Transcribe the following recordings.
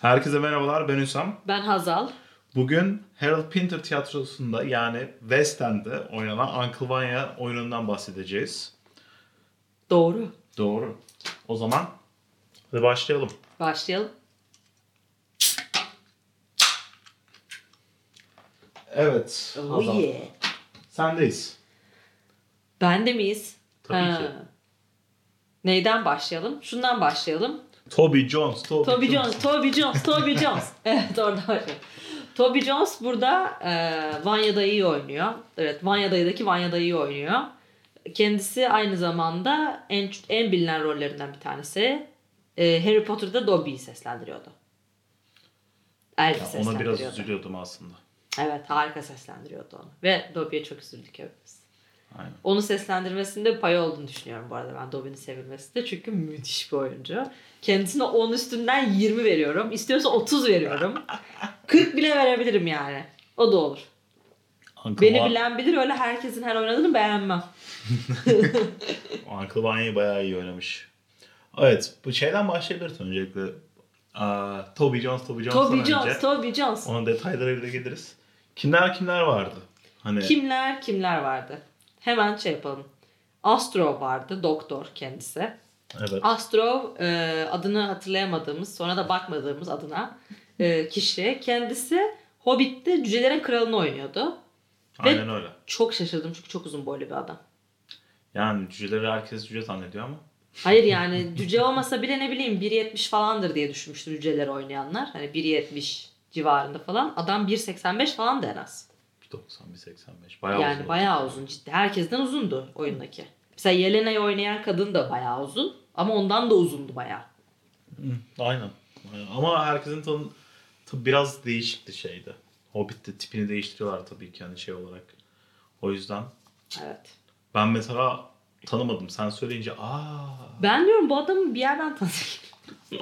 Herkese merhabalar, ben Hüsam. Ben Hazal. Bugün Harold Pinter Tiyatrosu'nda yani West End'de oynanan Uncle Vanya oyunundan bahsedeceğiz. Doğru. Doğru. O zaman hadi başlayalım. Başlayalım. Evet, Oh Hazal. yeah. Sendeyiz. Bende miyiz? Tabii ki. Neyden başlayalım? Şundan başlayalım. Toby Jones, Toby, Toby Jones, Toby Jones, Toby Jones. evet orada. Toby Jones burada e, Vanya dayıyı oynuyor. Evet Vanya dayıdaki Vanya dayıyı oynuyor. Kendisi aynı zamanda en, en bilinen rollerinden bir tanesi. E, Harry Potter'da Dobby'yi seslendiriyordu. Elf'i Ya ona seslendiriyordu. biraz üzülüyordum aslında. Evet harika seslendiriyordu onu. Ve Dobby'ye çok üzüldük hepimiz. Aynen. Onu seslendirmesinde payı olduğunu düşünüyorum bu arada ben Dobby'nin sevilmesinde. Çünkü müthiş bir oyuncu. Kendisine 10 üstünden 20 veriyorum. İstiyorsa 30 veriyorum. 40 bile verebilirim yani. O da olur. Uncle Beni Va- bilen bilir öyle herkesin her oynadığını beğenmem. Uncle Vanya'yı bayağı iyi oynamış. Evet, bu şeyden başlayabiliriz öncelikle. Aa, Toby Jones, Toby Jones'tan Toby önce. Jones, Toby Jones. Onun detaylarıyla geliriz. Kimler kimler vardı? Hani Kimler kimler vardı? Hemen şey yapalım. Astro vardı, doktor kendisi. evet. Astro e, adını hatırlayamadığımız sonra da bakmadığımız adına e, kişi kendisi Hobbit'te cücelerin kralını oynuyordu. Aynen öyle. Çok şaşırdım çünkü çok uzun boylu bir adam. Yani cüceleri herkes cüce zannediyor ama. Hayır yani cüce olmasa bile ne bileyim 1.70 falandır diye düşünmüştüm cüceleri oynayanlar. Hani 1.70 civarında falan. Adam 1.85 falan da en az. 1.90, 1.85. Bayağı yani uzun. bayağı uzun ciddi. Herkesten uzundu oyundaki. Mesela Yelena'yı oynayan kadın da bayağı uzun. Ama ondan da uzundu bayağı. Aynen. Aynen. Ama herkesin tanı biraz değişikti şeyde. Hobbit'te tipini değiştiriyorlar tabii ki yani şey olarak. O yüzden Evet. ben mesela tanımadım. Sen söyleyince aa Ben diyorum bu adamı bir yerden tanıdım.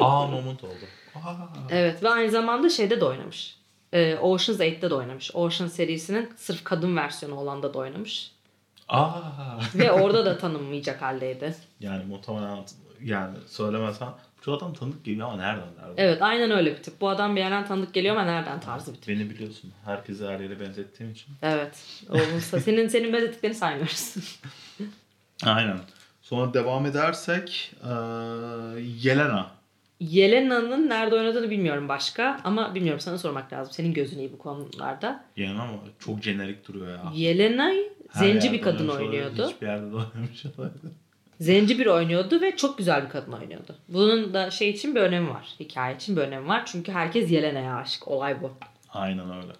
aa moment oldu. Aa. Evet ve aynı zamanda şeyde de oynamış. Ee, Ocean's 8'de de oynamış. Ocean serisinin sırf kadın versiyonu olan da oynamış. Aa. Ve orada da tanınmayacak haldeydi. Yani muhtemelen yani söylemesen bu adam tanıdık geliyor ama nereden nereden? Evet aynen öyle bir tip. Bu adam bir yerden tanıdık geliyor ama nereden tarzı bir tip. Beni biliyorsun. Herkese her yere benzettiğim için. Evet. Olursa senin senin benzettiklerini saymıyoruz. Aynen. Sonra devam edersek eee, Yelena. Yelena'nın nerede oynadığını bilmiyorum başka ama bilmiyorum sana sormak lazım. Senin gözün iyi bu konularda. Yelena ama çok jenerik duruyor ya. Yelena Her zenci bir kadın oynamış olabilir, oynuyordu. Hiçbir yerde de oynamış olabilir. Zenci bir oynuyordu ve çok güzel bir kadın oynuyordu. Bunun da şey için bir önemi var. Hikaye için bir önemi var. Çünkü herkes Yelena'ya aşık. Olay bu. Aynen öyle.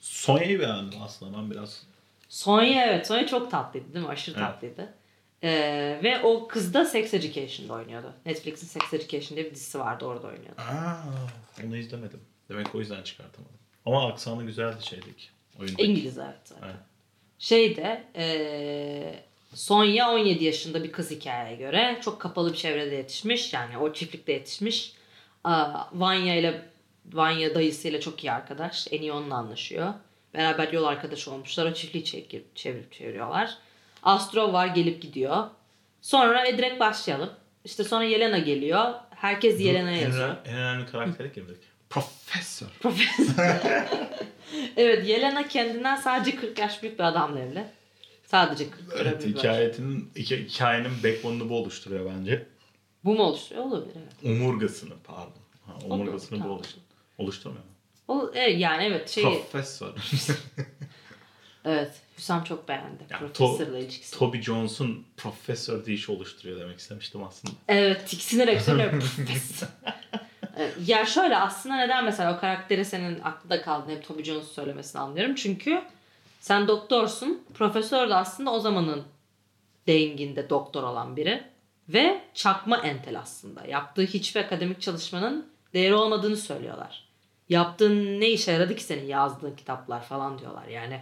Sonya'yı beğendim aslında ben biraz. Sonya evet. Sonya çok tatlıydı değil mi? Aşırı Evet. tatlıydı. Ee, ve o kız da Sex Education'da oynuyordu. Netflix'in Sex Education diye bir dizisi vardı orada oynuyordu. Aa, onu izlemedim. Demek o yüzden çıkartamadım. Ama aksanı güzeldi şeydeki. Oyundaki. İngiliz evet. zaten. Evet. Şeyde ee, Sonya 17 yaşında bir kız hikayeye göre çok kapalı bir çevrede yetişmiş. Yani o çiftlikte yetişmiş. Aa, Vanya ile Vanya dayısıyla çok iyi arkadaş. En iyi onunla anlaşıyor. Beraber yol arkadaşı olmuşlar. O çiftliği çekip çevirip çeviriyorlar. Astro var gelip gidiyor. Sonra e, direkt başlayalım. İşte sonra Yelena geliyor. Herkes Yelena'ya En, yazıyor. önemli- en önemli karakteri kimdir? Profesör. Profesör. evet Yelena kendinden sadece 40 yaş büyük bir adamla evli. Sadece 40 Evet, yaş. hikayenin, hikaye- hikayenin backbone'unu bu oluşturuyor bence. Bu mu oluşturuyor? Olabilir evet. Omurgasını pardon. Ha, omurgasını bu tamam. oluştur oluşturmuyor mu? O, evet, yani evet şey Profesör. evet Hüsam çok beğendi. Ya, Profesörle ilişkisi. Toby Jones'un profesör deyişi oluşturuyor demek istemiştim aslında. Evet tiksinerek söylüyor profesör. Evet, ya şöyle aslında neden mesela o karakteri senin aklında kaldı hep Toby Jones söylemesini anlıyorum. Çünkü sen doktorsun. Profesör de aslında o zamanın denginde doktor olan biri. Ve çakma entel aslında. Yaptığı hiçbir akademik çalışmanın değeri olmadığını söylüyorlar. Yaptığın ne işe yaradı ki senin yazdığın kitaplar falan diyorlar. Yani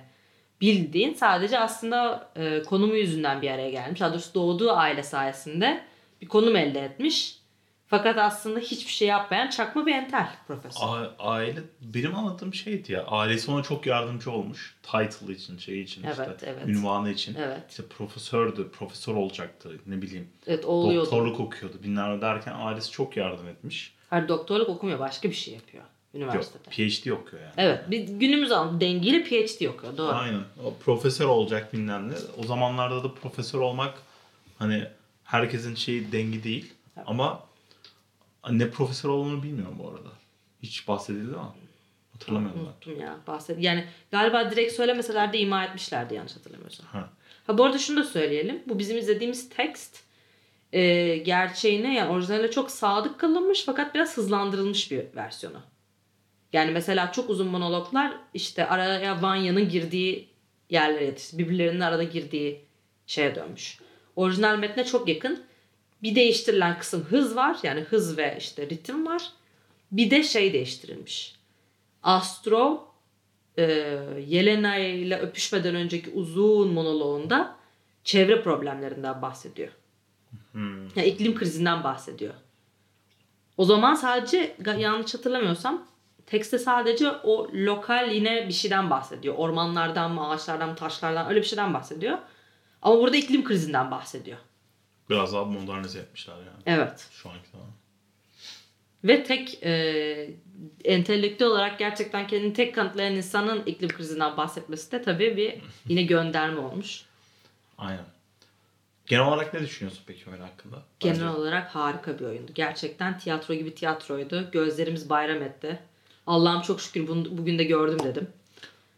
bildiğin sadece aslında e, konumu yüzünden bir araya gelmiş. Daha doğrusu doğduğu aile sayesinde bir konum elde etmiş. Fakat aslında hiçbir şey yapmayan çakma bir entel profesör. A- aile benim anladığım şeydi ya. Ailesi ona çok yardımcı olmuş. Title için, şey için Evet, işte. evet. Ünvanı için. Evet. İşte profesördü, profesör olacaktı ne bileyim. Evet oluyordu. Doktorluk okuyordu ne derken ailesi çok yardım etmiş. Hayır doktorluk okumuyor başka bir şey yapıyor Yok, üniversitede. PhD okuyor yani. Evet bir günümüz al dengiyle PhD okuyor doğru. Aynen. O profesör olacak bilmem ne. O zamanlarda da profesör olmak hani herkesin şeyi dengi değil. Ama ne profesör olduğunu bilmiyorum bu arada. Hiç bahsedildi mi? Hatırlamıyorum ben. Unuttum ya bahset. Yani galiba direkt söylemeseler de ima etmişlerdi yanlış hatırlamıyorsam. Ha. Ha bu arada şunu da söyleyelim. Bu bizim izlediğimiz tekst e, gerçeğine yani orijinaline çok sadık kalınmış fakat biraz hızlandırılmış bir versiyonu. Yani mesela çok uzun monologlar işte araya Vanya'nın girdiği yerlere yetişti. Birbirlerinin arada girdiği şeye dönmüş. Orijinal metne çok yakın. Bir değiştirilen kısım hız var. Yani hız ve işte ritim var. Bir de şey değiştirilmiş. Astro e, Yelena ile öpüşmeden önceki uzun monoloğunda çevre problemlerinden bahsediyor. Hmm. Yani iklim krizinden bahsediyor. O zaman sadece yanlış hatırlamıyorsam tekste sadece o lokal yine bir şeyden bahsediyor. Ormanlardan mı, ağaçlardan mı, taşlardan öyle bir şeyden bahsediyor. Ama burada iklim krizinden bahsediyor. Biraz daha modernize etmişler yani. Evet. Şu anki zaman. Ve tek e, entelektüel olarak gerçekten kendini tek kanıtlayan insanın iklim krizinden bahsetmesi de tabii bir yine gönderme olmuş. Aynen. Genel olarak ne düşünüyorsun peki oyun hakkında? Genel Bence- olarak harika bir oyundu. Gerçekten tiyatro gibi tiyatroydu. Gözlerimiz bayram etti. Allah'ım çok şükür bunu, bugün de gördüm dedim.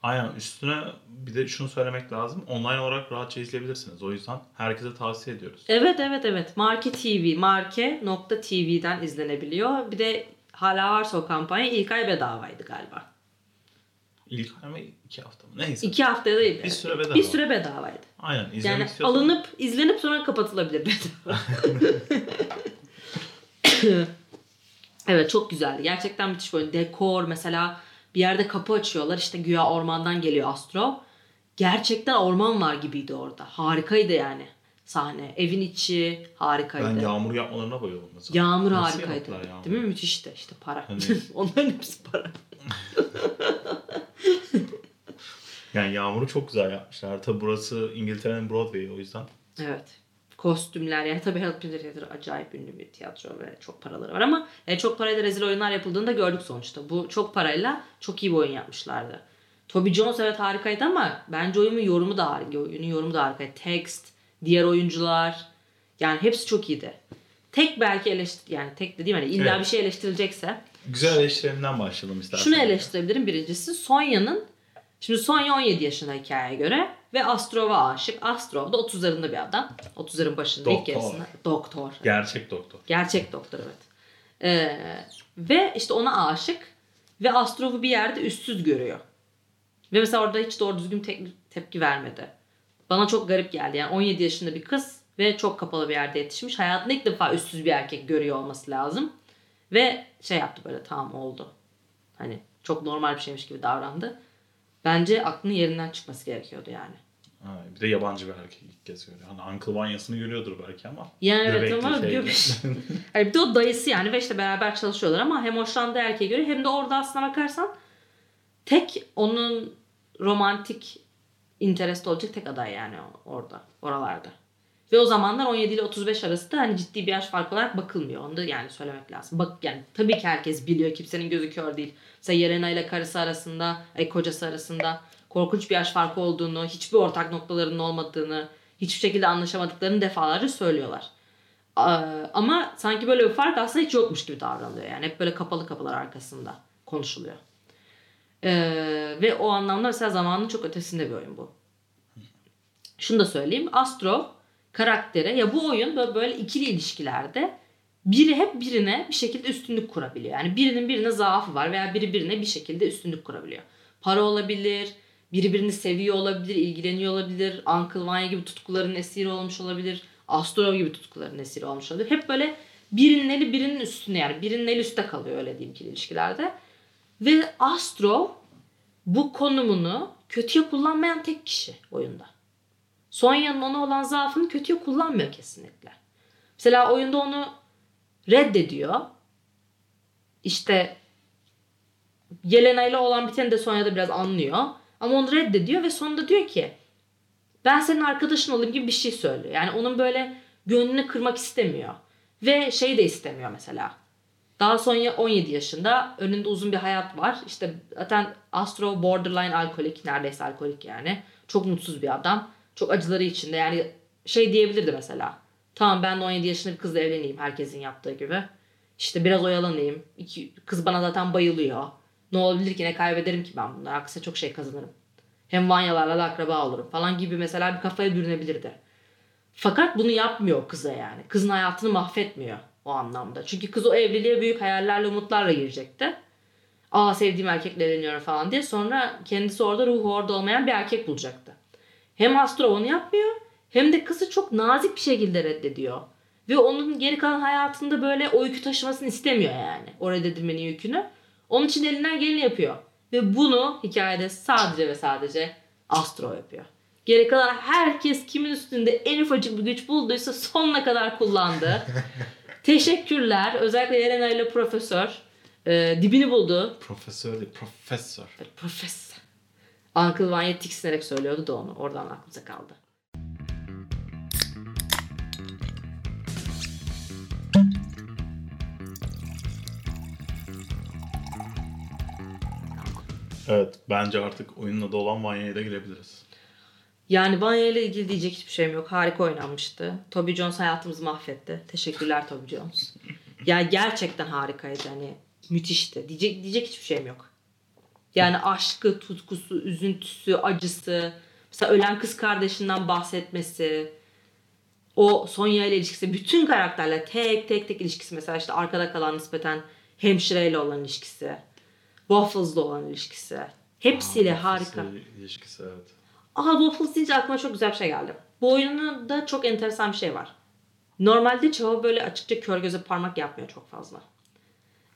Aynen üstüne bir de şunu söylemek lazım. Online olarak rahatça izleyebilirsiniz. O yüzden herkese tavsiye ediyoruz. Evet evet evet. Marke TV, marke.tv'den izlenebiliyor. Bir de hala varsa o kampanya ilk ay bedavaydı galiba. İlk ay mı iki hafta mı? Neyse. İki haftaya değil. Bir süre bedava. Bir süre bedavaydı. Aynen izlemek Yani istiyorsan. alınıp izlenip sonra kapatılabilir bedava. evet çok güzeldi. Gerçekten müthiş böyle dekor mesela bir yerde kapı açıyorlar işte güya ormandan geliyor Astro. Gerçekten orman var gibiydi orada. Harikaydı yani sahne. Evin içi harikaydı. Ben yağmur yapmalarına bayıldım mesela. Yağmur Nasıl harikaydı. yağmur? Değil mi? Müthişti işte para. Hani- Onların hepsi para. Yani yağmuru çok güzel yapmışlar. Tabi burası İngiltere'nin Broadway o yüzden. Evet. Kostümler yani tabii Help Me Theater acayip ünlü bir tiyatro ve çok paraları var ama e, çok parayla rezil oyunlar yapıldığını da gördük sonuçta. Bu çok parayla çok iyi bir oyun yapmışlardı. Toby Jones evet harikaydı ama bence oyunun yorumu da harika. Oyunun yorumu da harikaydı. Text, diğer oyuncular yani hepsi çok iyiydi. Tek belki eleştir yani tek dediğim hani illa Evet. bir şey eleştirilecekse Güzel eleştirilerinden başlayalım istersen. şunu eleştirebilirim birincisi Sonya'nın şimdi Sonya 17 yaşında hikayeye göre ve Astrov'a aşık. Astrov da 30'larında bir adam. 30'ların başında ilk Doktor. yarısında. Doktor. Gerçek doktor. Gerçek doktor evet. Ee, ve işte ona aşık ve Astrov'u bir yerde üstsüz görüyor. Ve mesela orada hiç doğru düzgün tek- tepki vermedi. Bana çok garip geldi. Yani 17 yaşında bir kız ve çok kapalı bir yerde yetişmiş. Hayatında ilk defa üstsüz bir erkek görüyor olması lazım. Ve şey yaptı böyle tamam oldu. Hani çok normal bir şeymiş gibi davrandı. Bence aklının yerinden çıkması gerekiyordu yani. Ha, bir de yabancı bir erkek ilk kez görüyor. Hani Uncle Vanya'sını görüyordur belki ama. Yani evet ama göbek- Yani bir de o dayısı yani ve işte beraber çalışıyorlar ama hem hoşlandığı erkeğe göre hem de orada aslına bakarsan tek onun romantik interest olacak tek aday yani orada oralarda. Ve o zamanlar 17 ile 35 arası da hani ciddi bir yaş farkı olarak bakılmıyor. Onu da yani söylemek lazım. Bak yani tabii ki herkes biliyor. Kimsenin gözü kör değil. Mesela Yelena ile karısı arasında, ay kocası arasında korkunç bir yaş farkı olduğunu, hiçbir ortak noktalarının olmadığını, hiçbir şekilde anlaşamadıklarını defalarca söylüyorlar. Ama sanki böyle bir fark aslında hiç yokmuş gibi davranılıyor. Yani hep böyle kapalı kapılar arkasında konuşuluyor. Ee, ve o anlamda mesela zamanın çok ötesinde bir oyun bu. Şunu da söyleyeyim. Astro karaktere ya bu oyun böyle, böyle ikili ilişkilerde biri hep birine bir şekilde üstünlük kurabiliyor. Yani birinin birine zaafı var veya biri birine bir şekilde üstünlük kurabiliyor. Para olabilir, biri birini seviyor olabilir, ilgileniyor olabilir, Uncle Vanya gibi tutkuların esiri olmuş olabilir, Astro gibi tutkuların esiri olmuş olabilir. Hep böyle birinin eli birinin üstünde yani birinin eli üstte kalıyor öyle diyeyim ikili ilişkilerde. Ve Astro bu konumunu kötüye kullanmayan tek kişi oyunda. Sonya'nın ona olan zaafını kötüye kullanmıyor kesinlikle. Mesela oyunda onu reddediyor. İşte Yelena ile olan biteni de Sonya da biraz anlıyor. Ama onu reddediyor ve sonunda diyor ki ben senin arkadaşın olayım gibi bir şey söylüyor. Yani onun böyle gönlünü kırmak istemiyor. Ve şey de istemiyor mesela. Daha sonra 17 yaşında önünde uzun bir hayat var. İşte zaten Astro borderline alkolik neredeyse alkolik yani. Çok mutsuz bir adam. Çok acıları içinde yani şey diyebilirdi mesela. Tamam ben de 17 yaşında bir kızla evleneyim herkesin yaptığı gibi. İşte biraz oyalanayım. İki, kız bana zaten bayılıyor. Ne olabilir ki ne kaybederim ki ben bunlar. Aksine çok şey kazanırım. Hem Vanyalarla da akraba olurum falan gibi mesela bir kafaya bürünebilirdi. Fakat bunu yapmıyor kıza yani. Kızın hayatını mahvetmiyor o anlamda. Çünkü kız o evliliğe büyük hayallerle umutlarla girecekti. Aa sevdiğim erkekle evleniyorum falan diye. Sonra kendisi orada ruhu orada olmayan bir erkek bulacaktı. Hem Astro onu yapmıyor hem de kızı çok nazik bir şekilde reddediyor. Ve onun geri kalan hayatında böyle o yükü taşımasını istemiyor yani. O reddedilmenin yükünü. Onun için elinden geleni yapıyor. Ve bunu hikayede sadece ve sadece Astro yapıyor. Geri kalan herkes kimin üstünde en ufacık bir güç bulduysa sonuna kadar kullandı. Teşekkürler. Özellikle Elena ile Profesör. e, dibini buldu. Profesör değil, profesör. Profesör. Uncle Vanya tiksinerek söylüyordu da onu. Oradan aklımıza kaldı. Evet, bence artık oyunun adı olan Vanya'ya da girebiliriz. Yani Vanya ile ilgili diyecek hiçbir şeyim yok. Harika oynanmıştı. Toby Jones hayatımızı mahvetti. Teşekkürler Toby Jones. ya gerçekten harikaydı. Hani müthişti. Diyecek, diyecek hiçbir şeyim yok. Yani aşkı, tutkusu, üzüntüsü, acısı. Mesela ölen kız kardeşinden bahsetmesi. O Sonya ile ilişkisi. Bütün karakterler tek tek tek ilişkisi. Mesela işte arkada kalan nispeten hemşireyle olan ilişkisi. Waffles'la olan ilişkisi. Hepsiyle Aa, harika. ilişkisi evet. Aa Waffles deyince aklıma çok güzel bir şey geldi. Bu oyunun da çok enteresan bir şey var. Normalde çoğu böyle açıkça kör göze parmak yapmıyor çok fazla.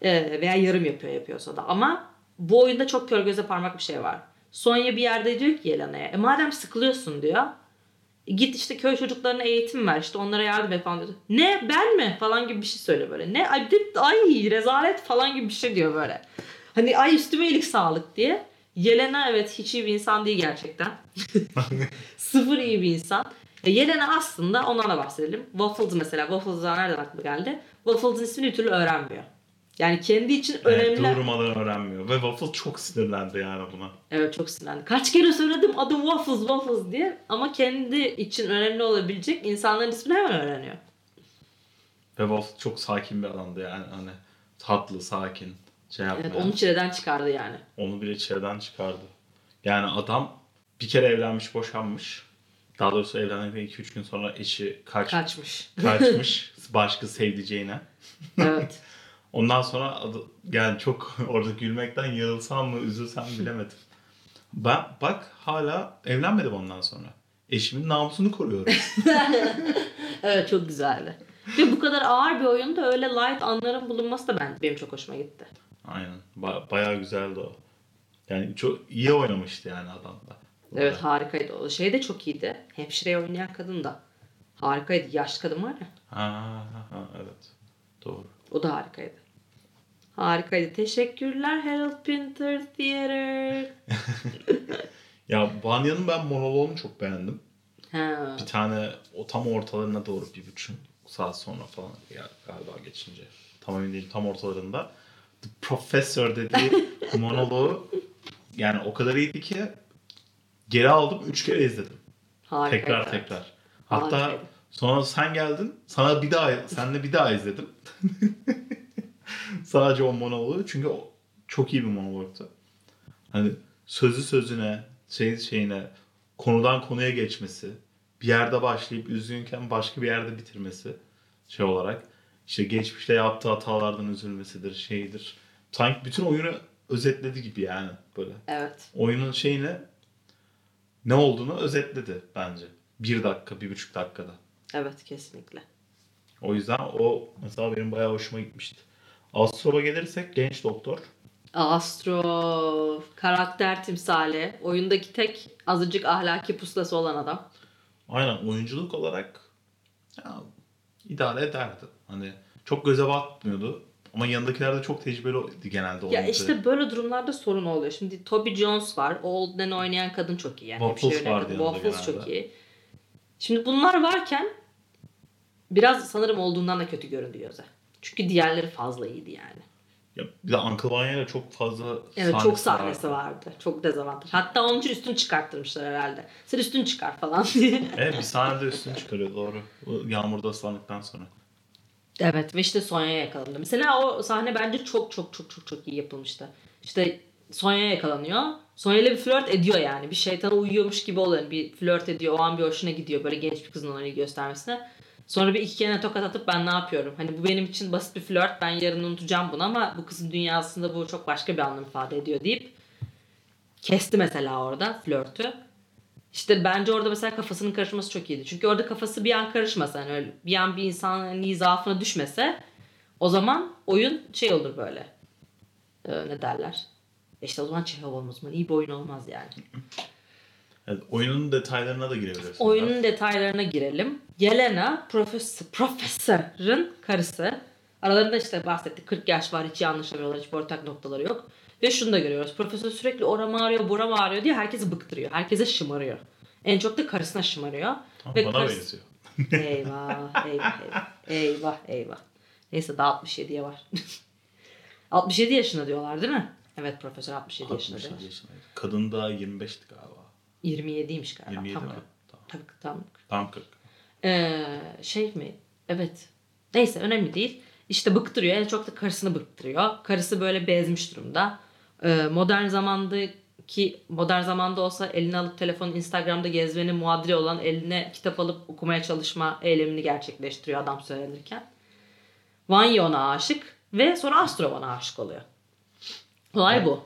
Ee, veya yarım yapıyor yapıyorsa da. Ama bu oyunda çok kör göze parmak bir şey var. Sonya bir yerde diyor ki Yelena'ya e madem sıkılıyorsun diyor. "e Git işte köy çocuklarına eğitim ver işte onlara yardım et falan diyor. Ne ben mi falan gibi bir şey söyle böyle. Ne ay, ay rezalet falan gibi bir şey diyor böyle. Hani ay üstüme iyilik sağlık diye. Yelena evet hiç iyi bir insan değil gerçekten. Sıfır iyi bir insan. E, Yelena aslında ondan da bahsedelim. Waffles mesela. Waffles'dan nereden aklıma geldi? Waffles'ın ismini bir türlü öğrenmiyor. Yani kendi için Evet, önemli. durmadan öğrenmiyor. Ve Waffle çok sinirlendi yani buna. Evet çok sinirlendi. Kaç kere söyledim adı Waffles Waffles diye. Ama kendi için önemli olabilecek insanların ismini hemen öğreniyor. Ve Waffle çok sakin bir adamdı yani. Hani tatlı, sakin. Şey yapmayan. Evet onu çileden çıkardı yani. Onu bile içeriden çıkardı. Yani adam bir kere evlenmiş, boşanmış. Daha doğrusu evlendikten 2-3 gün sonra eşi kaç, Kaçmış. kaçmış başka sevdiceğine. evet. Ondan sonra yani çok orada gülmekten yarılsam mı üzülsem bilemedim. Ben bak hala evlenmedim ondan sonra. Eşimin namusunu koruyorum. Evet çok güzeldi. Ve bu kadar ağır bir oyunda öyle light anların bulunması da ben, benim çok hoşuma gitti. Aynen. Ba- bayağı güzeldi o. Yani çok iyi oynamıştı yani adam da. Evet harikaydı. O şey de çok iyiydi. Hemşireyi oynayan kadın da. Harikaydı. Yaşlı kadın var ya. Ha, ha, ha, evet. Doğru. O da harikaydı. Harikaydı. Teşekkürler Harold Pinter Theater. Ya Vanya'nın ben monoloğunu çok beğendim. Ha. Bir tane o tam ortalarına doğru bir buçuk saat sonra falan ya galiba geçince. Tam emin değilim tam ortalarında. The Professor dediği monoloğu yani o kadar iyiydi ki geri aldım üç kere izledim. Harikaydı. Tekrar tekrar. Hatta Harikaydı. sonra sen geldin. Sana bir daha senle bir daha izledim. Sadece o monoloğu çünkü o çok iyi bir monologtu. Hani sözü sözüne, şey şeyine, konudan konuya geçmesi, bir yerde başlayıp üzgünken başka bir yerde bitirmesi şey olarak işte geçmişte yaptığı hatalardan üzülmesidir, şeydir. Sanki bütün oyunu özetledi gibi yani böyle. Evet. Oyunun şeyine ne olduğunu özetledi bence. Bir dakika, bir buçuk dakikada. Evet kesinlikle. O yüzden o mesela benim bayağı hoşuma gitmişti. Astrob'a gelirsek genç doktor. Astro karakter timsali. Oyundaki tek azıcık ahlaki pusulası olan adam. Aynen oyunculuk olarak ya, idare ederdi. Hani çok göze batmıyordu. Ama yanındakiler de çok tecrübeliydi genelde. Ya işte böyle durumlarda sorun oluyor. Şimdi Toby Jones var. O Old Nan'ı oynayan kadın çok iyi. Yani Waffles oynayan vardı yanında Waffles genelde. çok iyi. Şimdi bunlar varken biraz sanırım olduğundan da kötü göründü göze. Çünkü diğerleri fazla iyiydi yani. Ya bir de Uncle Vanya'yla çok fazla Evet çok sahnesi vardı. Çok dezavantaj. Hatta onun için üstünü çıkarttırmışlar herhalde. Sen üstünü çıkar falan diye. Evet bir sahnede üstünü çıkarıyor doğru. Yağmurda ıslandıktan sonra. Evet ve işte Sonya'ya yakalandı. Mesela o sahne bence çok çok çok çok çok iyi yapılmıştı. İşte Sonya'ya yakalanıyor. Sonya ile bir flört ediyor yani. Bir şeytana uyuyormuş gibi oluyor. Bir flört ediyor. O an bir hoşuna gidiyor. Böyle genç bir kızın ona ilgi göstermesine. Sonra bir iki kere tokat atıp ben ne yapıyorum? Hani bu benim için basit bir flört. Ben yarın unutacağım bunu ama bu kızın dünyasında bu çok başka bir anlam ifade ediyor deyip kesti mesela orada flörtü. İşte bence orada mesela kafasının karışması çok iyiydi. Çünkü orada kafası bir an karışmasa hani öyle bir an bir insanın hani zaafına düşmese o zaman oyun şey olur böyle. Ee, ne derler? İşte o zaman Çehov olmaz mı? İyi bir oyun olmaz yani. Evet, oyunun detaylarına da girebiliriz. Oyunun detaylarına girelim. Yelena profesör, profesörün karısı. Aralarında işte bahsettik 40 yaş var hiç anlaşamıyorlar hiç ortak noktaları yok. Ve şunu da görüyoruz. Profesör sürekli oram ağrıyor buram ağrıyor diye herkesi bıktırıyor. Herkese şımarıyor. En çok da karısına şımarıyor. Ama Ve bana karısı- benziyor. Eyvah, eyvah, eyvah. Eyvah, eyvah. Neyse daha 67'ye var. 67 yaşında diyorlar değil mi? Evet profesör 67 yaşında 67 diyorlar. yaşındaydı. Kadın da 25'ti galiba. 27'ymiş galiba. 27 tam, mi? Tamam. Tabii, tam. Tam 40. Ee, şey mi? Evet. Neyse önemli değil. İşte bıktırıyor. En çok da karısını bıktırıyor. Karısı böyle bezmiş durumda. Ee, modern zamandaki modern zamanda olsa eline alıp telefonu Instagram'da gezmeni muadili olan eline kitap alıp okumaya çalışma eylemini gerçekleştiriyor adam söylenirken. Vanya ona aşık ve sonra Astro ona aşık oluyor. Olay bu.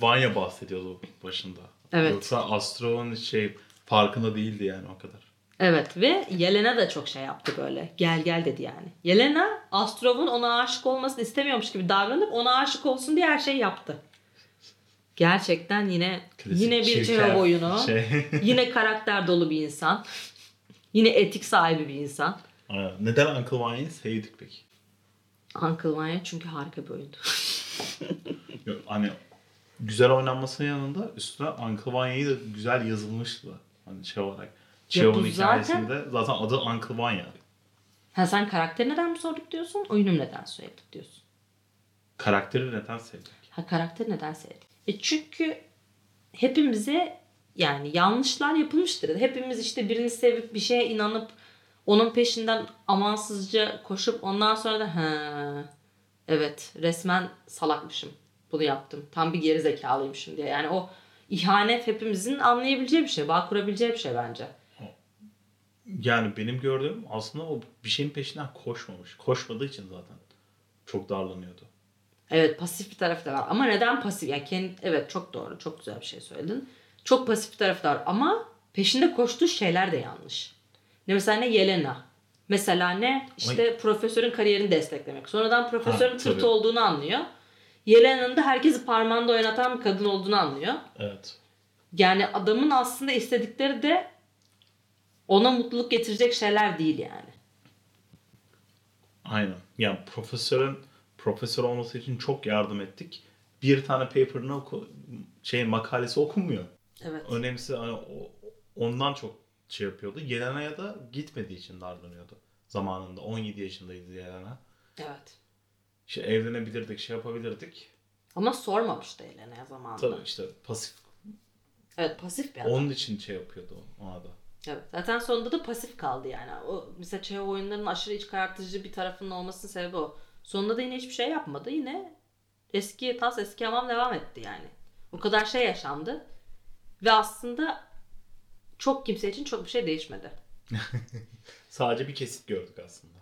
Vanya bahsediyordu başında. Evet. Yoksa Astro'nun şey farkında değildi yani o kadar. Evet ve Yelena da çok şey yaptı böyle. Gel gel dedi yani. Yelena Astrov'un ona aşık olmasını istemiyormuş gibi davranıp ona aşık olsun diye her şeyi yaptı. Gerçekten yine Klasik yine bir Çehov oyunu. Şey. yine karakter dolu bir insan. yine etik sahibi bir insan. Aynen. Neden Uncle Vanya'yı sevdik peki? Uncle Vanya çünkü harika bir oyundu. Yok, hani güzel oynanmasının yanında üstüne Uncle Vanya'yı da güzel yazılmıştı. Hani şey olarak. Chehov'un bu hikayesinde zaten adı Uncle Vanya. Ha sen karakteri neden mi sorduk diyorsun? Oyunu neden söyledik diyorsun? Karakteri neden sevdik? Ha karakteri neden sevdik? E çünkü hepimize yani yanlışlar yapılmıştır. Hepimiz işte birini sevip bir şeye inanıp onun peşinden amansızca koşup ondan sonra da ha evet resmen salakmışım. Bunu yaptım. Tam bir geri zekalıymışım diye. Yani o ihanet hepimizin anlayabileceği bir şey. Bağ kurabileceği bir şey bence. Yani benim gördüğüm aslında o bir şeyin peşinden koşmamış. Koşmadığı için zaten çok darlanıyordu. Evet pasif bir tarafı da var. Ama neden pasif? Yani kendi, evet çok doğru. Çok güzel bir şey söyledin. Çok pasif bir tarafı da var. Ama peşinde koştuğu şeyler de yanlış. Ne mesela ne Yelena. Mesela ne işte profesörün kariyerini desteklemek. Sonradan profesörün Ha, tırt tabii. olduğunu anlıyor. Yelena'nın da herkesi parmağında oynatan bir kadın olduğunu anlıyor. Evet. Yani adamın aslında istedikleri de ona mutluluk getirecek şeyler değil yani. Aynen. Yani profesörün profesör olması için çok yardım ettik. Bir tane paper'ını oku, şey makalesi okunmuyor. Evet. Önemlisi hani ondan çok şey yapıyordu. Yelena'ya da gitmediği için darlanıyordu. Zamanında 17 yaşındaydı Yelena. Evet. İşte evlenebilirdik, şey yapabilirdik. Ama sormamıştı Yelena'ya zamanında. Tabii işte pasif. Evet pasif bir adam. Onun için şey yapıyordu ona da. Evet. Zaten sonunda da pasif kaldı yani. O mesela Çehov oyunlarının aşırı iç karartıcı bir tarafının olmasının sebebi o. Sonunda da yine hiçbir şey yapmadı. Yine eski tas eski hamam devam etti yani. O kadar şey yaşandı. Ve aslında çok kimse için çok bir şey değişmedi. Sadece bir kesit gördük aslında.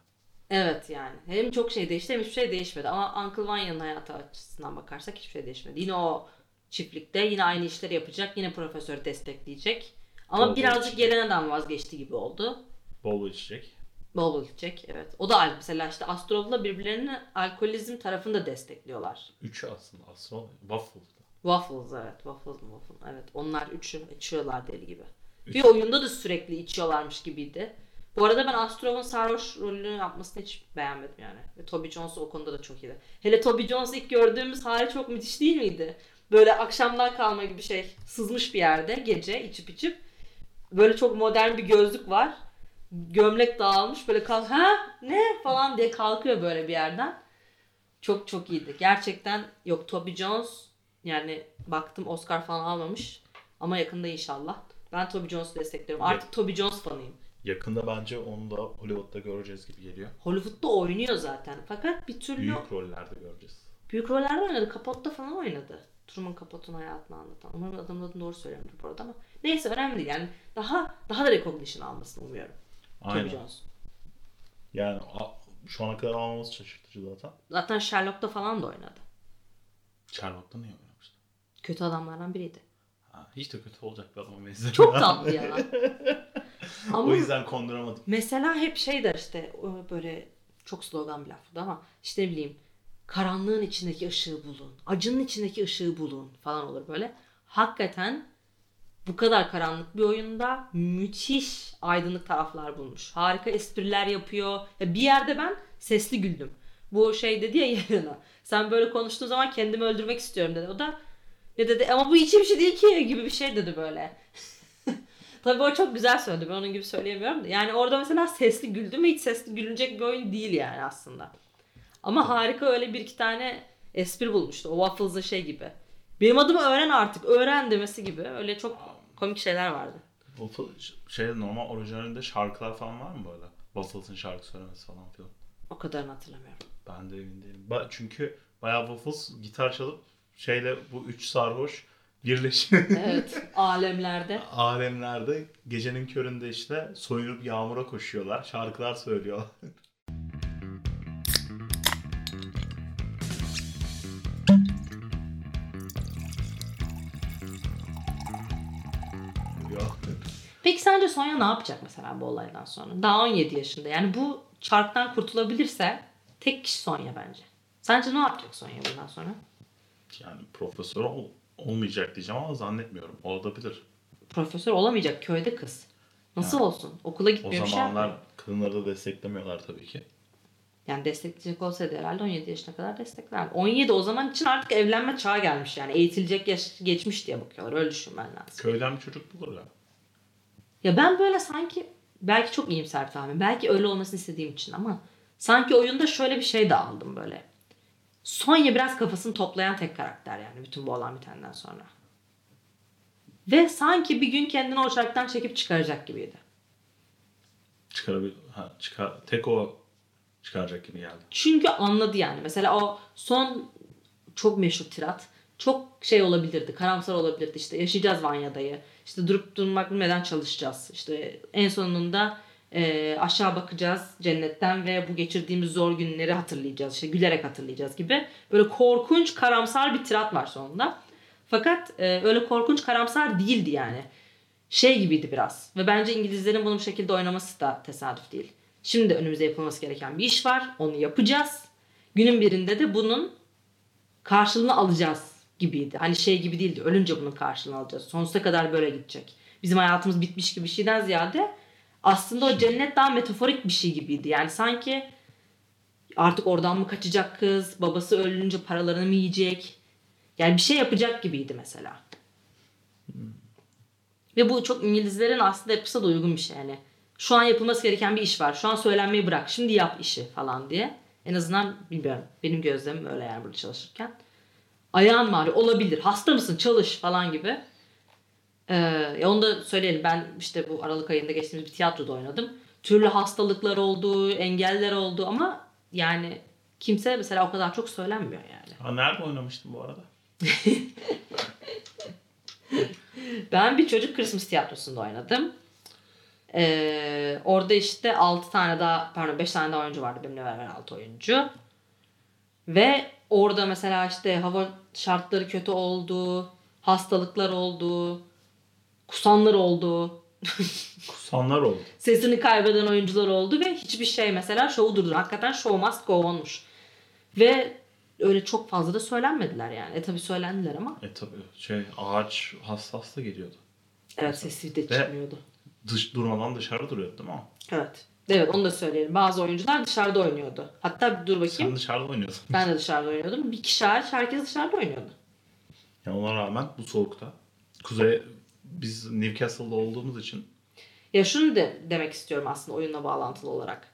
Evet yani. Hem çok şey değişti hem hiçbir şey değişmedi. Ama Uncle Vanya'nın hayatı açısından bakarsak hiçbir şey değişmedi. Yine o çiftlikte yine aynı işleri yapacak. Yine profesörü destekleyecek. Ama Bol birazcık. Yelena'dan vazgeçti gibi oldu. Bol bol içecek. Bol bol içecek evet. O da mesela işte Astrov'la birbirlerini alkolizm tarafını da destekliyorlar. Üçü aslında. Aslında Waffle'da. Waffles evet. Waffles waffle? Evet. Onlar üçü içiyorlar deli gibi. Üç. Bir oyunda da sürekli içiyorlarmış gibiydi. Bu arada ben Astrov'un sarhoş rolünü yapmasını hiç beğenmedim yani. Ve Toby Jones o konuda da çok iyiydi. Hele Toby Jones ilk gördüğümüz hali çok müthiş değil miydi? Böyle akşamdan kalma gibi şey. Sızmış bir yerde gece içip içip. Böyle çok modern bir gözlük var. gömlek dağılmış böyle kalk ha ne falan diye kalkıyor böyle bir yerden. Çok çok iyiydi. Gerçekten yok Toby Jones yani baktım Oscar falan almamış ama yakında inşallah. Ben Toby Jones'u destekliyorum. Artık Toby Jones fanıyım. Yakında bence onu da Hollywood'da göreceğiz gibi geliyor. Hollywood'da oynuyor zaten. Fakat bir türlü Büyük rollerde göreceğiz. büyük rollerde oynadı. Kapot'ta falan oynadı. Truman Capote'un hayatını anlatan. Umarım adamın adını doğru söylüyorum bu arada ama neyse önemli değil. Yani daha daha da recognition almasını umuyorum. Toby Aynen. Jones. Yani şu ana kadar almaması şaşırtıcı zaten. Zaten Sherlock'ta falan da oynadı. Sherlock'ta niye oynamıştı? Kötü adamlardan biriydi. Ha, hiç de kötü olacak bir adama benziyor. Çok tatlı ya. Ama o yüzden konduramadım. mesela hep şey der işte böyle çok slogan bir laf ama işte ne bileyim karanlığın içindeki ışığı bulun. Acının içindeki ışığı bulun falan olur böyle. Hakikaten bu kadar karanlık bir oyunda müthiş aydınlık taraflar bulmuş. Harika espriler yapıyor. Ya bir yerde ben sesli güldüm. Bu şey dedi ya yarına. Sen böyle konuştuğun zaman kendimi öldürmek istiyorum dedi. O da ne dedi ama bu hiç bir şey değil ki gibi bir şey dedi böyle. Tabii o çok güzel söyledi. Ben onun gibi söyleyemiyorum da. Yani orada mesela sesli güldüm ve hiç sesli gülünecek bir oyun değil yani aslında. Ama harika öyle bir iki tane espri bulmuştu. O Waffles'ın şey gibi. Benim adımı öğren artık. Öğren demesi gibi. Öyle çok komik şeyler vardı. Waffle şey normal orijinalinde şarkılar falan var mı böyle? Waffles'ın şarkı söylemesi falan filan. O kadarını hatırlamıyorum. Ben de emin değilim. Ba- çünkü bayağı Waffles gitar çalıp şeyle bu üç sarhoş birleşip Evet. alemlerde. alemlerde gecenin köründe işte soyunup yağmura koşuyorlar. Şarkılar söylüyorlar. Peki sence Sonya ne yapacak mesela bu olaydan sonra? Daha 17 yaşında. Yani bu çarktan kurtulabilirse tek kişi Sonya bence. Sence ne yapacak Sonya bundan sonra? Yani profesör ol- olmayacak diyeceğim ama zannetmiyorum. Olabilir. Profesör olamayacak köyde kız. Nasıl olsun? Okula O gitmiyor şey zamanlar yapmıyor. kadınları da desteklemiyorlar tabii ki. Yani destekleyecek olsaydı herhalde 17 yaşına kadar desteklerdi. 17 o zaman için artık evlenme çağı gelmiş yani. Eğitilecek yaş geçmiş diye bakıyorlar. Öyle düşünmen lazım. Köyden bir çocuk bulur ya. Ya ben böyle sanki belki çok iyimser tahmin. Belki öyle olmasını istediğim için ama sanki oyunda şöyle bir şey de aldım böyle. Sonya biraz kafasını toplayan tek karakter yani bütün bu olan bitenden sonra. Ve sanki bir gün kendini o çarktan çekip çıkaracak gibiydi. Çıkarabilir. Ha, çıkar. Tek o çıkaracak gibi geldi. Çünkü anladı yani. Mesela o son çok meşhur tirat. Çok şey olabilirdi. Karamsar olabilirdi. İşte yaşayacağız Vanya'dayı. İşte durup durmak bilmeden çalışacağız. İşte en sonunda e, aşağı bakacağız cennetten ve bu geçirdiğimiz zor günleri hatırlayacağız. İşte gülerek hatırlayacağız gibi. Böyle korkunç karamsar bir tirat var sonunda. Fakat e, öyle korkunç karamsar değildi yani. Şey gibiydi biraz. Ve bence İngilizlerin bunu bu şekilde oynaması da tesadüf değil. Şimdi önümüze yapılması gereken bir iş var. Onu yapacağız. Günün birinde de bunun karşılığını alacağız gibiydi. Hani şey gibi değildi. Ölünce bunun karşılığını alacağız. Sonsuza kadar böyle gidecek. Bizim hayatımız bitmiş gibi bir şeyden ziyade aslında o cennet daha metaforik bir şey gibiydi. Yani sanki artık oradan mı kaçacak kız? Babası ölünce paralarını mı yiyecek? Yani bir şey yapacak gibiydi mesela. Ve bu çok İngilizlerin aslında yapısı da uygun bir şey. Yani şu an yapılması gereken bir iş var. Şu an söylenmeyi bırak. Şimdi yap işi falan diye. En azından bilmiyorum. Benim gözlemim öyle yani burada çalışırken. Ayağın ağrıyor? Olabilir. Hasta mısın? Çalış falan gibi. Ee, ya onu da söyleyelim. Ben işte bu Aralık ayında geçtiğimiz bir tiyatroda oynadım. Türlü hastalıklar oldu, engeller oldu ama yani kimse mesela o kadar çok söylenmiyor yani. Ha, nerede oynamıştın bu arada? Ben bir çocuk Christmas tiyatrosunda oynadım. Ee, orada işte 6 tane daha pardon 5 tane daha oyuncu vardı benimle beraber 6 oyuncu. Ve orada mesela işte hava şartları kötü oldu, hastalıklar oldu, kusanlar oldu, Kusanlar oldu. sesini kaybeden oyuncular oldu ve hiçbir şey mesela şovu durdu. Hakikaten show must go on'muş. Ve öyle çok fazla da söylenmediler yani. E tabi söylendiler ama E tabii şey ağaç hassas da geliyordu. evet sesi de çıkmıyordu. Dış, durmadan dışarı duruyordu değil mi? Evet. Evet onu da söyleyelim. Bazı oyuncular dışarıda oynuyordu. Hatta dur bakayım. Sen dışarıda oynuyordun. Ben de dışarıda oynuyordum. Bir kişi hariç herkes dışarıda oynuyordu. Ya ona rağmen bu soğukta. Kuzey biz Newcastle'da olduğumuz için Ya şunu de demek istiyorum aslında oyunla bağlantılı olarak.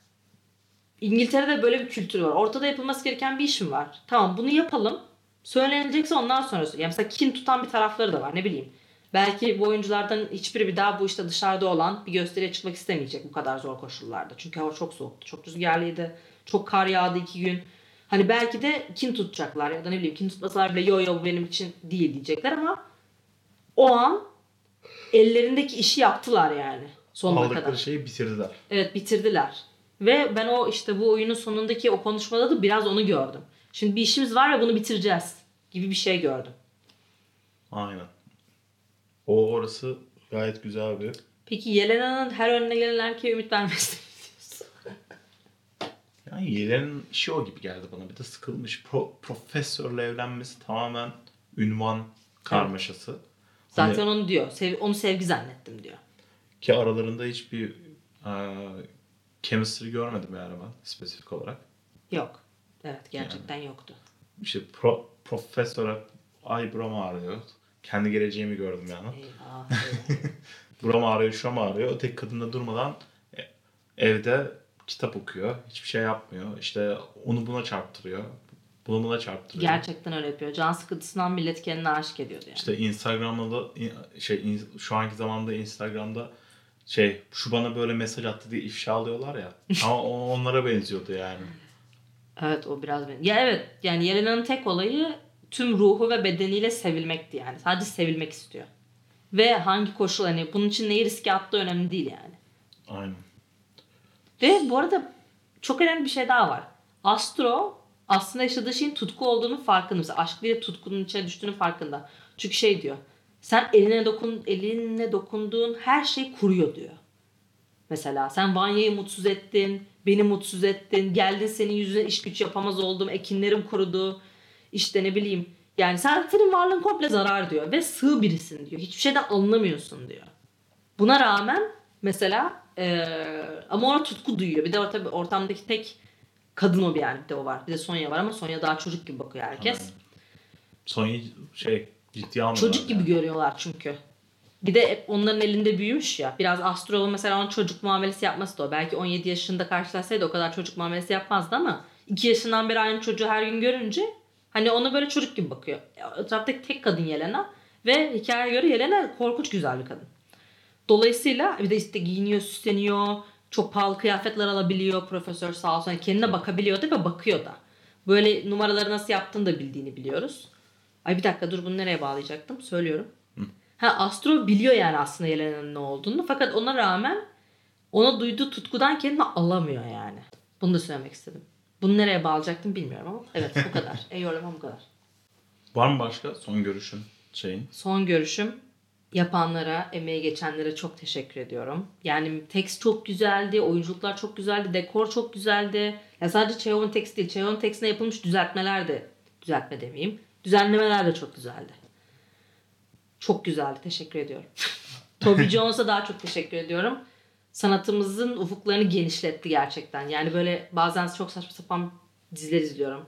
İngiltere'de böyle bir kültür var. Ortada yapılması gereken bir işim var. Tamam bunu yapalım. Söylenilecekse ondan sonra. Yani mesela kin tutan bir tarafları da var ne bileyim. Belki bu oyunculardan hiçbiri bir daha bu işte dışarıda olan bir gösteriye çıkmak istemeyecek bu kadar zor koşullarda. Çünkü hava çok soğuktu. Çok rüzgarlıydı. Çok kar yağdı iki gün. Hani belki de kin tutacaklar ya da ne bileyim kin tutmasalar bile yo yo bu benim için değil diyecekler ama o an ellerindeki işi yaptılar yani sonuna Aldıkları kadar. şeyi bitirdiler. Evet bitirdiler. Ve ben o işte bu oyunun sonundaki o konuşmada da biraz onu gördüm. Şimdi bir işimiz var ve bunu bitireceğiz gibi bir şey gördüm. Aynen. O orası gayet güzel bir Peki Yelena'nın her önüne gelen erkeğe ümit vermesi Yani Yelen'in işi o gibi geldi bana. Bir de sıkılmış. Pro, profesörle evlenmesi tamamen ünvan karmaşası. Zaten Hani- onu diyor. Sev- onu sevgi zannettim diyor. Ki aralarında hiçbir e, chemistry görmedim yani ben spesifik olarak. Yok. Evet gerçekten yoktu. İşte pro, profesöre buram ağrıyor. Kendi geleceğimi gördüm yani. Eyvah. eyvah. Buram ağrıyor, şuram ağrıyor. Öteki kadın da durmadan e, evde kitap okuyor. Hiçbir şey yapmıyor. İşte onu buna çarptırıyor. Bunu buna çarptırıyor. gerçekten öyle yapıyor. Can sıkıntısından millet kendine aşık ediyordu yani. İşte Instagram'da da şey şu anki zamanda Instagram'da şey şu bana böyle mesaj attı diye ifşa alıyorlar ya. Ama onlara benziyordu yani. Evet o biraz benim. Ya evet yani Yelena'nın tek olayı tüm ruhu ve bedeniyle sevilmekti yani. Sadece sevilmek istiyor. Ve hangi koşul hani bunun için neyi riske attığı önemli değil yani. Aynen. Ve bu arada çok önemli bir şey daha var. Astro aslında yaşadığı şeyin tutku olduğunu farkında. Mesela aşk de tutkunun içine düştüğünün farkında. Çünkü şey diyor. Sen eline dokun eline dokunduğun her şey kuruyor diyor. Mesela sen Vanya'yı mutsuz ettin, beni mutsuz ettin, geldin senin yüzüne iş güç yapamaz oldum, ekinlerim kurudu. İşte ne bileyim. Yani sen senin varlığın komple zarar diyor ve sığ birisin diyor. Hiçbir şeyden anlamıyorsun diyor. Buna rağmen mesela eee, ama ona tutku duyuyor. Bir de tabii ortamdaki tek kadın o bir yani bir de o var. Bir de Sonya var ama Sonya daha çocuk gibi bakıyor herkes. Aynen. Sonya'yı şey ciddiye almıyorlar. Çocuk gibi yani. görüyorlar çünkü. Bir de hep onların elinde büyümüş ya. Biraz Astrol'un mesela ona çocuk muamelesi yapması da o. Belki 17 yaşında karşılaşsaydı o kadar çocuk muamelesi yapmazdı ama 2 yaşından beri aynı çocuğu her gün görünce hani ona böyle çocuk gibi bakıyor. Etraftaki tek kadın Yelena ve hikayeye göre Yelena korkunç güzel bir kadın. Dolayısıyla bir de işte giyiniyor, süsleniyor, çok pahalı kıyafetler alabiliyor profesör sağ olsun. Yani kendine bakabiliyor da ve bakıyor da. Böyle numaraları nasıl yaptığını da bildiğini biliyoruz. Ay bir dakika dur bunu nereye bağlayacaktım? Söylüyorum. Ha Astro biliyor yani aslında Yelena'nın ne olduğunu. Fakat ona rağmen ona duyduğu tutkudan kendini alamıyor yani. Bunu da söylemek istedim. Bunu nereye bağlayacaktım bilmiyorum ama evet bu kadar. Eyvallah bu kadar. Var mı başka son görüşün şeyin? Son görüşüm yapanlara, emeği geçenlere çok teşekkür ediyorum. Yani tekst çok güzeldi, oyunculuklar çok güzeldi, dekor çok güzeldi. Ya sadece Cheyov'un tekst değil, Cheyov'un tekstine yapılmış düzeltmeler de, düzeltme demeyeyim, düzenlemeler de çok güzeldi. Çok güzeldi, teşekkür ediyorum. Toby Jones'a daha çok teşekkür ediyorum. Sanatımızın ufuklarını genişletti gerçekten. Yani böyle bazen çok saçma sapan diziler izliyorum.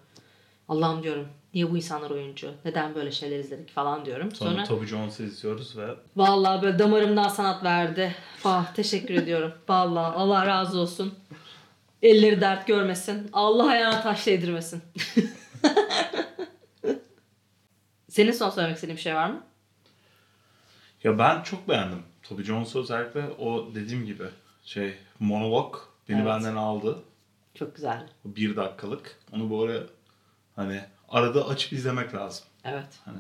Allah'ım diyorum niye bu insanlar oyuncu? Neden böyle şeyler izledik falan diyorum. Sonra, Sonra Toby Jones'u izliyoruz ve Vallahi böyle damarımdan sanat verdi. Ah teşekkür ediyorum. Vallahi Allah razı olsun. Elleri dert görmesin. Allah ayağına taş değdirmesin. Senin son söylemek istediğin bir şey var mı? ya ben çok beğendim. Toby Jones'u özellikle o dediğim gibi şey monolog beni Evet. benden aldı. Çok güzeldi. O bir dakikalık. Onu böyle hani arada açıp izlemek lazım. Evet. Hani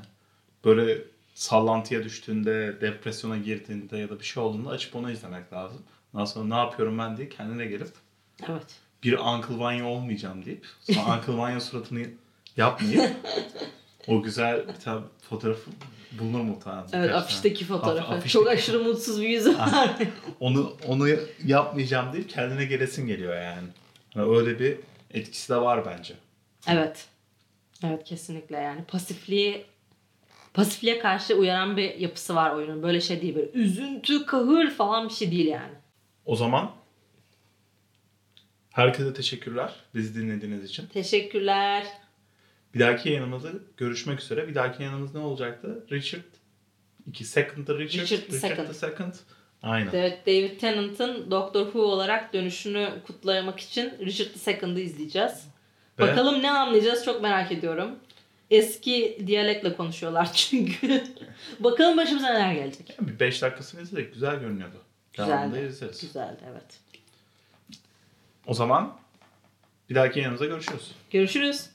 böyle sallantıya düştüğünde, depresyona girdiğinde ya da bir şey olduğunda açıp onu izlemek lazım. Ondan sonra ne yapıyorum ben diye kendine gelip Evet. bir Uncle Vanya olmayacağım deyip sonra Uncle Vanya suratını yapmayıp o güzel bir tane fotoğrafı bulunur muhtemelen. Evet afişteki fotoğrafı. Af- Çok aşırı mutsuz bir yüzü var. Onu onu yapmayacağım deyip kendine gelesin geliyor yani. Yani öyle bir etkisi de var bence. evet. Evet kesinlikle yani pasifliği pasifliğe karşı uyaran bir yapısı var oyunun. Böyle şey değil böyle üzüntü, kahır falan bir şey değil yani. O zaman herkese teşekkürler bizi dinlediğiniz için. Teşekkürler. Bir dahaki yayınımızda görüşmek üzere. Bir dahaki yayınımız ne olacaktı? Richard 2 Second the Richard. Richard the Second. the Second. Aynen. Evet, David Tennant'ın Doctor Who olarak dönüşünü kutlamak için Richard II'ı izleyeceğiz. Ve- Bakalım ne anlayacağız çok merak ediyorum. Eski diyalektle konuşuyorlar çünkü. Bakalım başımıza neler gelecek. Bir 5 dakikasını izledik. Güzel görünüyordu. Güzeldi. izleriz. Güzeldi evet. O zaman bir dahaki yanımıza görüşürüz. Görüşürüz.